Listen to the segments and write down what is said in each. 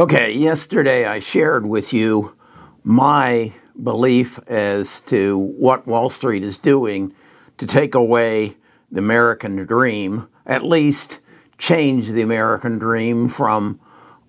Okay, yesterday I shared with you my belief as to what Wall Street is doing to take away the American dream, at least change the American dream from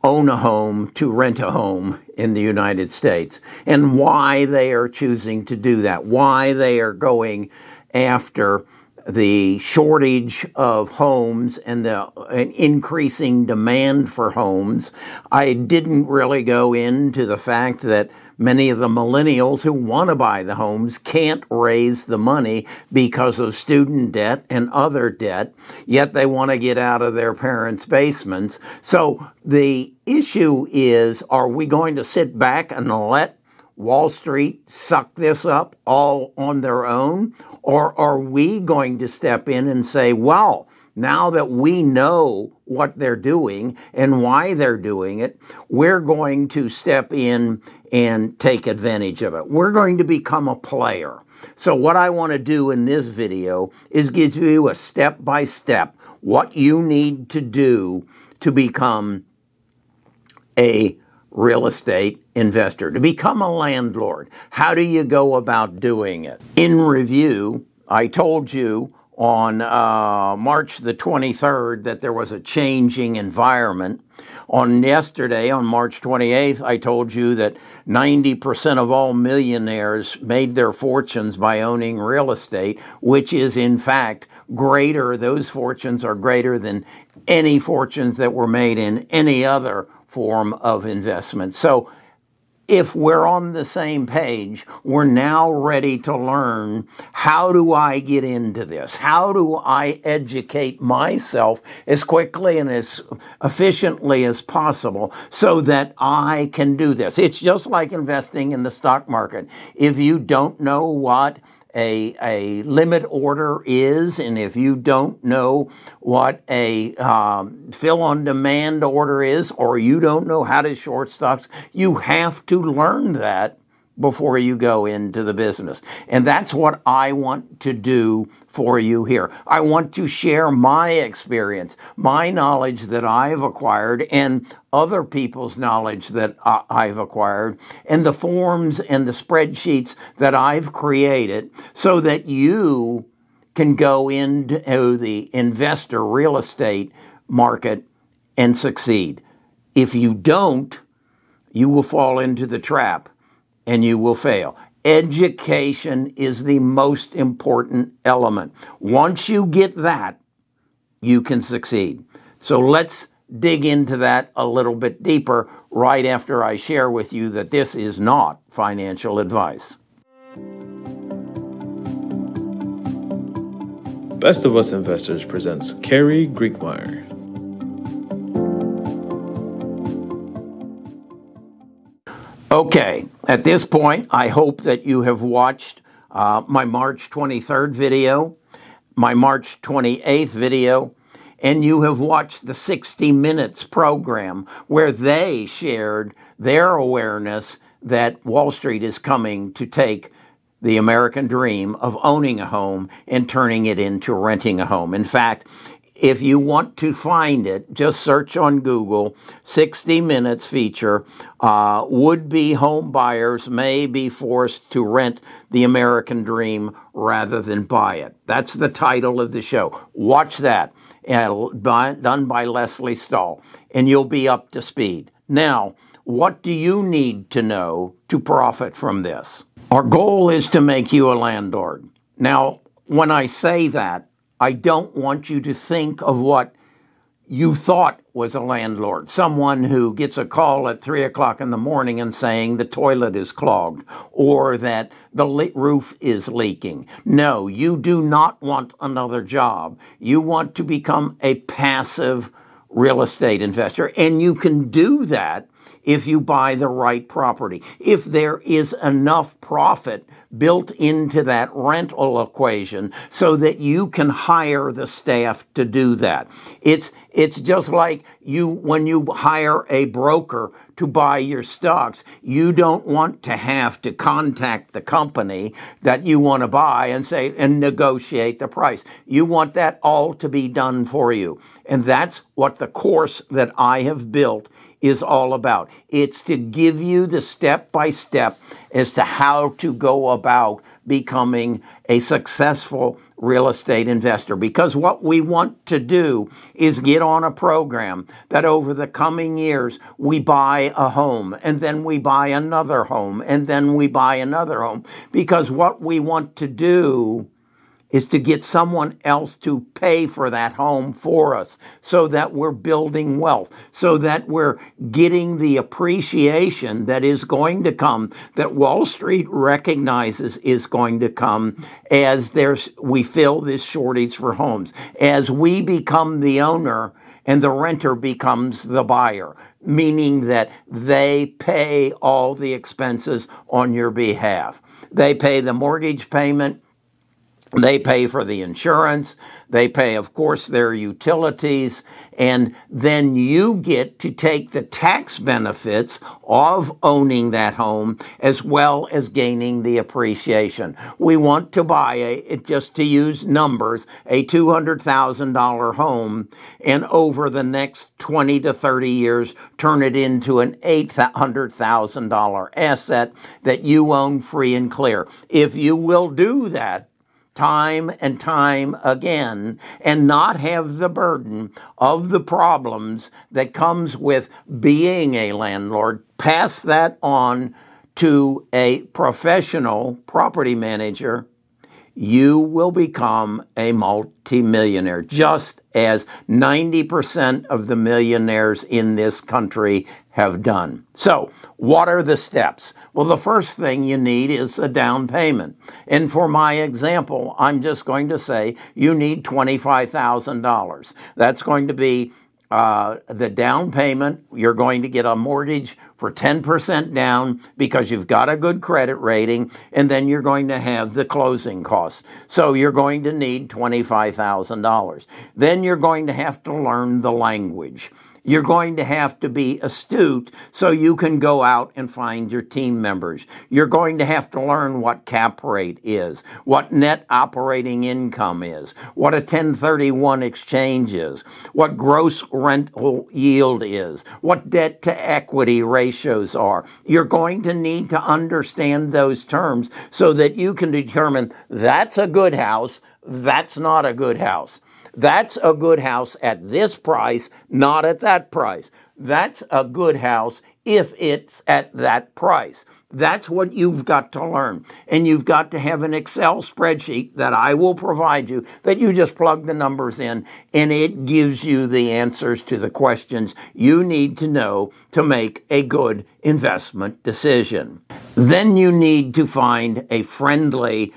own a home to rent a home in the United States, and why they are choosing to do that, why they are going after the shortage of homes and the increasing demand for homes. I didn't really go into the fact that many of the millennials who want to buy the homes can't raise the money because of student debt and other debt, yet they want to get out of their parents' basements. So the issue is are we going to sit back and let Wall Street suck this up all on their own? Or are we going to step in and say, well, now that we know what they're doing and why they're doing it, we're going to step in and take advantage of it. We're going to become a player. So, what I want to do in this video is give you a step by step what you need to do to become a real estate investor, to become a landlord. How do you go about doing it? In review, I told you on uh, March the 23rd that there was a changing environment. On yesterday, on March 28th, I told you that 90% of all millionaires made their fortunes by owning real estate, which is in fact greater, those fortunes are greater than any fortunes that were made in any other form of investment. So if we're on the same page, we're now ready to learn how do I get into this? How do I educate myself as quickly and as efficiently as possible so that I can do this? It's just like investing in the stock market. If you don't know what a, a limit order is, and if you don't know what a um, fill on demand order is, or you don't know how to short stocks, you have to learn that before you go into the business. And that's what I want to do for you here. I want to share my experience, my knowledge that I've acquired, and other people's knowledge that I've acquired, and the forms and the spreadsheets that I've created so that you can go into the investor real estate market and succeed. If you don't, you will fall into the trap and you will fail. Education is the most important element. Once you get that, you can succeed. So let's dig into that a little bit deeper right after I share with you that this is not financial advice. Best of Us Investors presents Carrie Griegmeier. Okay, at this point, I hope that you have watched uh, my March 23rd video, my March 28th video, and you have watched the 60 Minutes program where they shared their awareness that Wall Street is coming to take the American dream of owning a home and turning it into renting a home. In fact, if you want to find it, just search on Google 60 Minutes feature. Uh, would be home buyers may be forced to rent the American dream rather than buy it. That's the title of the show. Watch that. done by Lesley Stahl, and you'll be up to speed. Now, what do you need to know to profit from this? Our goal is to make you a landlord. Now, when I say that, I don't want you to think of what you thought was a landlord, someone who gets a call at three o'clock in the morning and saying the toilet is clogged or that the roof is leaking. No, you do not want another job. You want to become a passive real estate investor, and you can do that if you buy the right property. If there is enough profit built into that rental equation so that you can hire the staff to do that. It's it's just like you when you hire a broker to buy your stocks, you don't want to have to contact the company that you want to buy and say and negotiate the price. You want that all to be done for you. And that's what the course that I have built is all about. It's to give you the step by step as to how to go about becoming a successful real estate investor. Because what we want to do is get on a program that over the coming years we buy a home and then we buy another home and then we buy another home. Because what we want to do is to get someone else to pay for that home for us so that we're building wealth, so that we're getting the appreciation that is going to come, that Wall Street recognizes is going to come as there's, we fill this shortage for homes. As we become the owner, and the renter becomes the buyer, meaning that they pay all the expenses on your behalf. They pay the mortgage payment, they pay for the insurance. They pay, of course, their utilities. And then you get to take the tax benefits of owning that home as well as gaining the appreciation. We want to buy a, just to use numbers, a $200,000 home and over the next 20 to 30 years, turn it into an $800,000 asset that you own free and clear. If you will do that, time and time again and not have the burden of the problems that comes with being a landlord pass that on to a professional property manager you will become a multimillionaire, just as 90% of the millionaires in this country have done. So, what are the steps? Well, the first thing you need is a down payment. And for my example, I'm just going to say you need $25,000. That's going to be uh, the down payment, you're going to get a mortgage for 10% down because you've got a good credit rating, and then you're going to have the closing costs. So you're going to need $25,000. Then you're going to have to learn the language you're going to have to be astute so you can go out and find your team members. You're going to have to learn what cap rate is, what net operating income is, what a 1031 exchange is, what gross rental yield is, what debt to equity ratios are. You're going to need to understand those terms so that you can determine that's a good house, that's not a good house. That's a good house at this price, not at that price. That's a good house if it's at that price. That's what you've got to learn. And you've got to have an Excel spreadsheet that I will provide you that you just plug the numbers in and it gives you the answers to the questions you need to know to make a good investment decision. Then you need to find a friendly,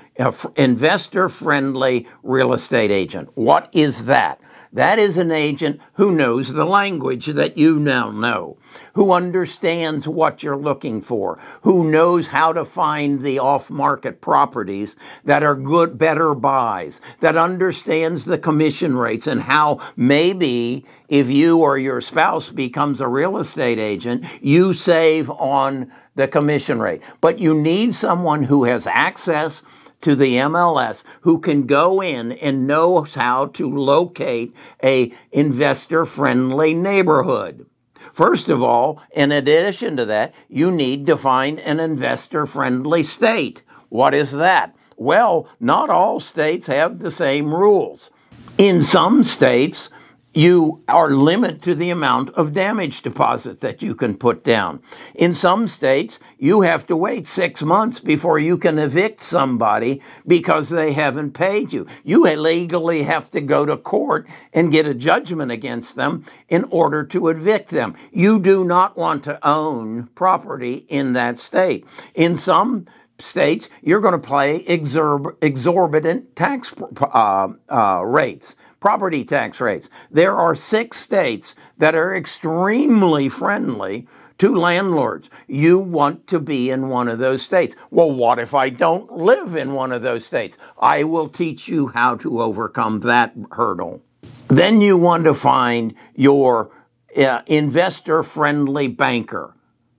investor friendly real estate agent. What is that? That is an agent who knows the language that you now know, who understands what you're looking for, who knows how to find the off market properties that are good, better buys, that understands the commission rates and how maybe if you or your spouse becomes a real estate agent, you save on the commission rate. But you need someone who has access to the MLS who can go in and knows how to locate a investor friendly neighborhood. First of all, in addition to that, you need to find an investor friendly state. What is that? Well, not all states have the same rules. In some states, you are limited to the amount of damage deposit that you can put down. In some states, you have to wait six months before you can evict somebody because they haven't paid you. You legally have to go to court and get a judgment against them in order to evict them. You do not want to own property in that state. In some states, you're going to exorb- exorbitant tax uh, uh, rates property tax rates. There are six states that are extremely friendly to landlords. You want to be in one of those states. Well, what if I don't live in one of those states? I will teach you how to overcome that hurdle. Then you want to find your uh, investor friendly banker.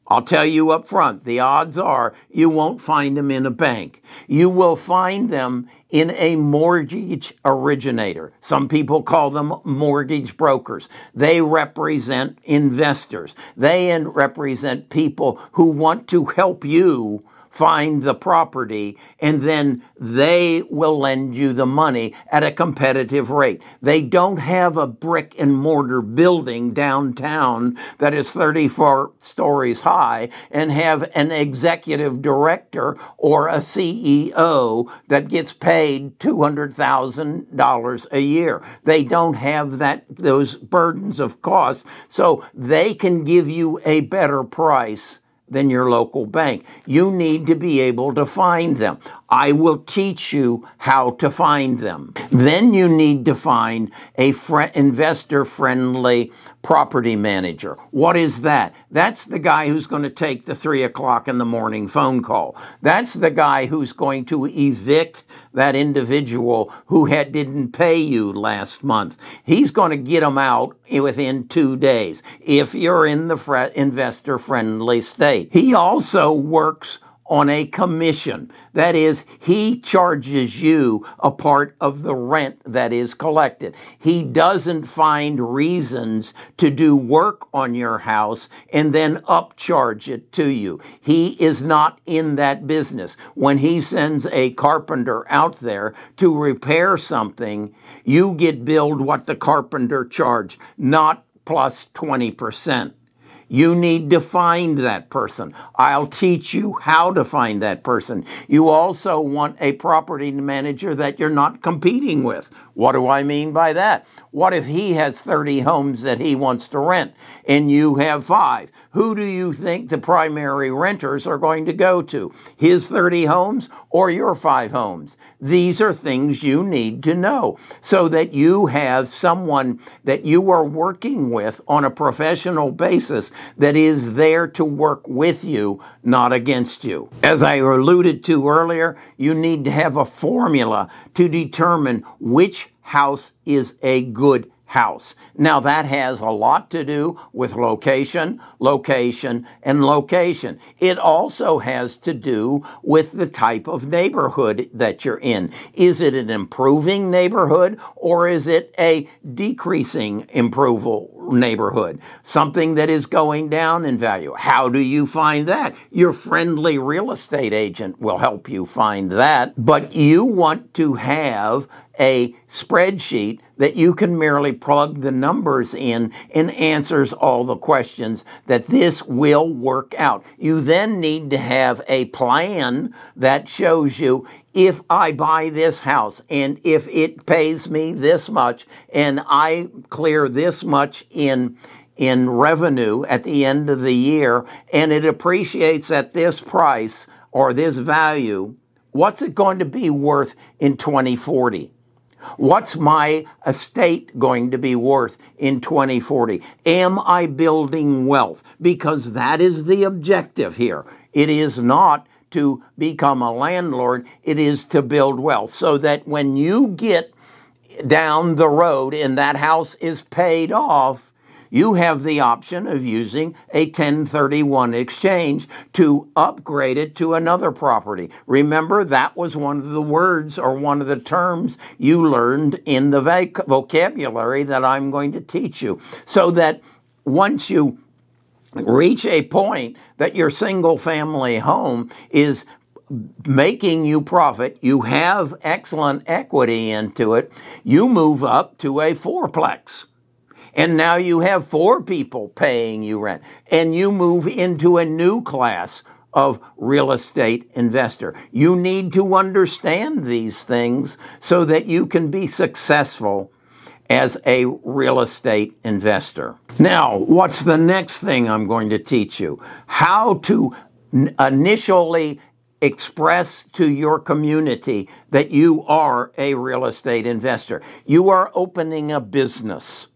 I'll tell you up front, the odds are you won't find them in a bank. You will find them in a mortgage originator. Some people call them mortgage brokers. They represent investors. They represent people who want to help you find the property, and then they will lend you the money at a competitive rate. They don't have a brick and mortar building downtown that is 34 stories high and have an executive director or a CEO that gets paid $200,000 a year. They don't have that those burdens of cost, so they can give you a better price than your local bank. You need to be able to find them. I will teach you how to find them. Then you need to find a fr- investor friendly property manager. What is that? That's the guy who's going to take the three o'clock in the morning phone call. That's the guy who's going to evict that individual who had didn't pay you last month. He's going to get them out within two days if you're in the fre- investor friendly state. He also works on a commission. That is, he charges you a part of the rent that is collected. He doesn't find reasons to do work on your house and then upcharge it to you. He is not in that business. When he sends a carpenter out there to repair something, you get billed what the carpenter charged, not plus 20%. You need to find that person. I'll teach you how to find that person. You also want a property manager that you're not competing with. What do I mean by that? What if he has 30 homes that he wants to rent and you have five? Who do you think the primary renters are going to go to? His 30 homes or your five homes? These are things you need to know so that you have someone that you are working with on a professional basis that is there to work with you, not against you. As I alluded to earlier, you need to have a formula to determine which house is a good house. Now, that has a lot to do with location, location, and location. It also has to do with the type of neighborhood that you're in. Is it an improving neighborhood or is it a decreasing improval neighborhood? Something that is going down in value. How do you find that? Your friendly real estate agent will help you find that, but you want to have a spreadsheet that you can merely plug the numbers in and answers all the questions that this will work out. You then need to have a plan that shows you if I buy this house and if it pays me this much and I clear this much in in revenue at the end of the year and it appreciates at this price or this value, what's it going to be worth in 2040? What's my estate going to be worth in 2040? Am I building wealth? Because that is the objective here. It is not to become a landlord, it is to build wealth so that when you get down the road and that house is paid off, you have the option of using a 1031 exchange to upgrade it to another property. Remember, that was one of the words or one of the terms you learned in the vocabulary that I'm going to teach you. So that once you reach a point that your single family home is making you profit, you have excellent equity into it, you move up to a fourplex. And now you have four people paying you rent. And you move into a new class of real estate investor. You need to understand these things so that you can be successful as a real estate investor. Now, what's the next thing I'm going to teach you? How to initially express to your community that you are a real estate investor. You are opening a business.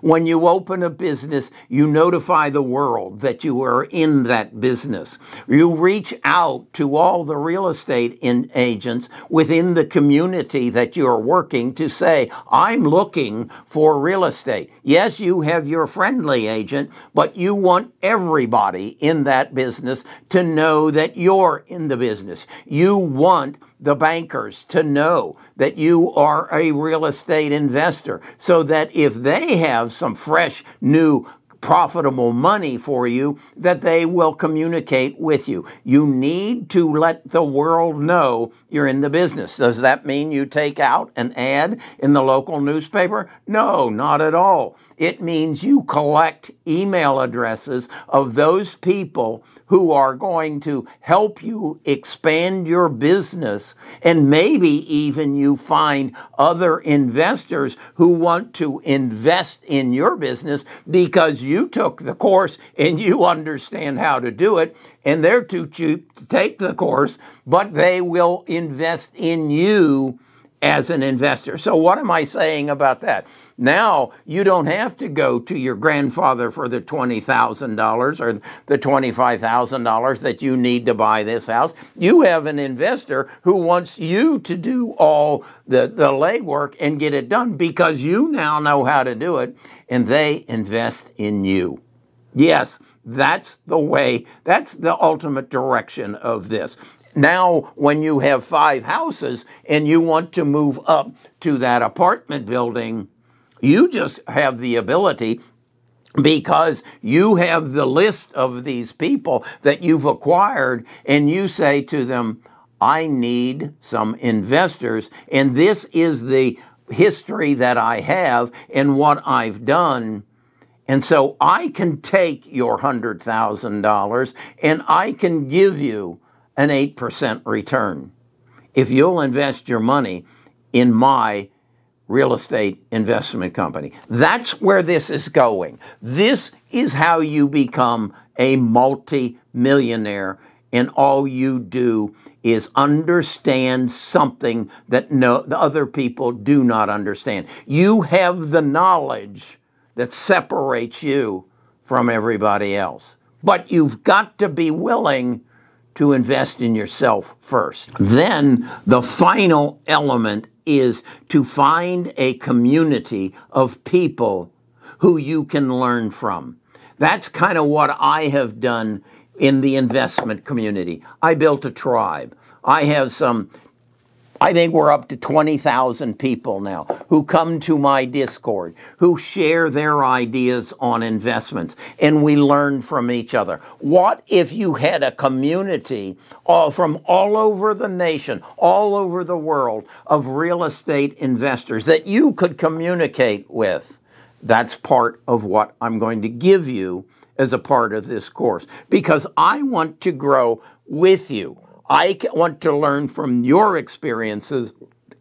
When you open a business, you notify the world that you are in that business. You reach out to all the real estate agents within the community that you're working to say, I'm looking for real estate. Yes, you have your friendly agent, but you want everybody in that business to know that you're in the business. You want the bankers to know that you are a real estate investor so that if they have some fresh new profitable money for you that they will communicate with you. You need to let the world know you're in the business. Does that mean you take out an ad in the local newspaper? No, not at all. It means you collect email addresses of those people who are going to help you expand your business. And maybe even you find other investors who want to invest in your business because you took the course and you understand how to do it. And they're too cheap to take the course, but they will invest in you as an investor. So, what am I saying about that? Now, you don't have to go to your grandfather for the $20,000 or the $25,000 that you need to buy this house. You have an investor who wants you to do all the, the legwork and get it done because you now know how to do it and they invest in you. Yes, that's the way, that's the ultimate direction of this. Now, when you have five houses and you want to move up to that apartment building, you just have the ability because you have the list of these people that you've acquired and you say to them, I need some investors. And this is the history that I have and what I've done. And so I can take your $100,000 and I can give you an 8% return if you'll invest your money in my real estate investment company. That's where this is going. This is how you become a multi millionaire, and all you do is understand something that no, the other people do not understand. You have the knowledge that separates you from everybody else. But you've got to be willing to invest in yourself first. Then the final element is to find a community of people who you can learn from. That's kind of what I have done in the investment community. I built a tribe. I have some I think we're up to 20,000 people now who come to my Discord, who share their ideas on investments, and we learn from each other. What if you had a community all, from all over the nation, all over the world, of real estate investors that you could communicate with? That's part of what I'm going to give you as a part of this course because I want to grow with you. I want to learn from your experiences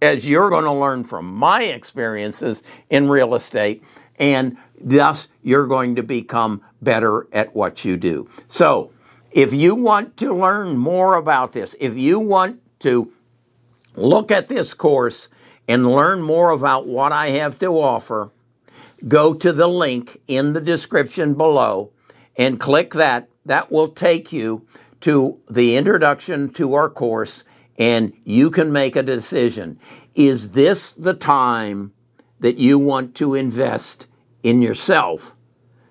as you're going to learn from my experiences in real estate, and thus you're going to become better at what you do. So, if you want to learn more about this, if you want to look at this course and learn more about what I have to offer, go to the link in the description below and click that. That will take you to the introduction to our course and you can make a decision. Is this the time that you want to invest in yourself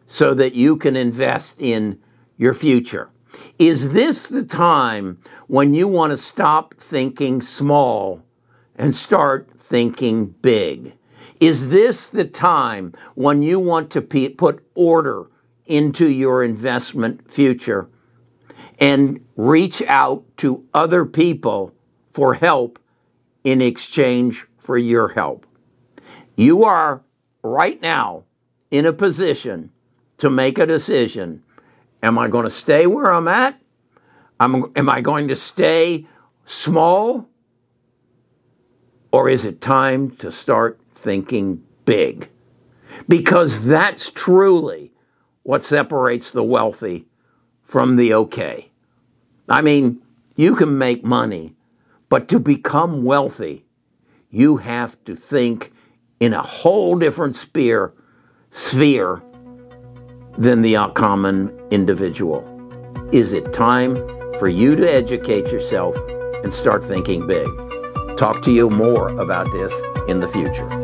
so that you can invest in your future? Is this the time when you want to stop thinking small and start thinking big? Is this the time when you want to put order into your investment future? And reach out to other people for help in exchange for your help. You are right now in a position to make a decision. Am I going to stay where I'm at? am am I going to stay small? Or is it time to start thinking big? Because that's truly what separates the wealthy from the okay. I mean, you can make money, but to become wealthy, you have to think in a whole different sphere sphere than the common individual. Is it time for you to educate yourself and start thinking big? Talk to you more about this in the future.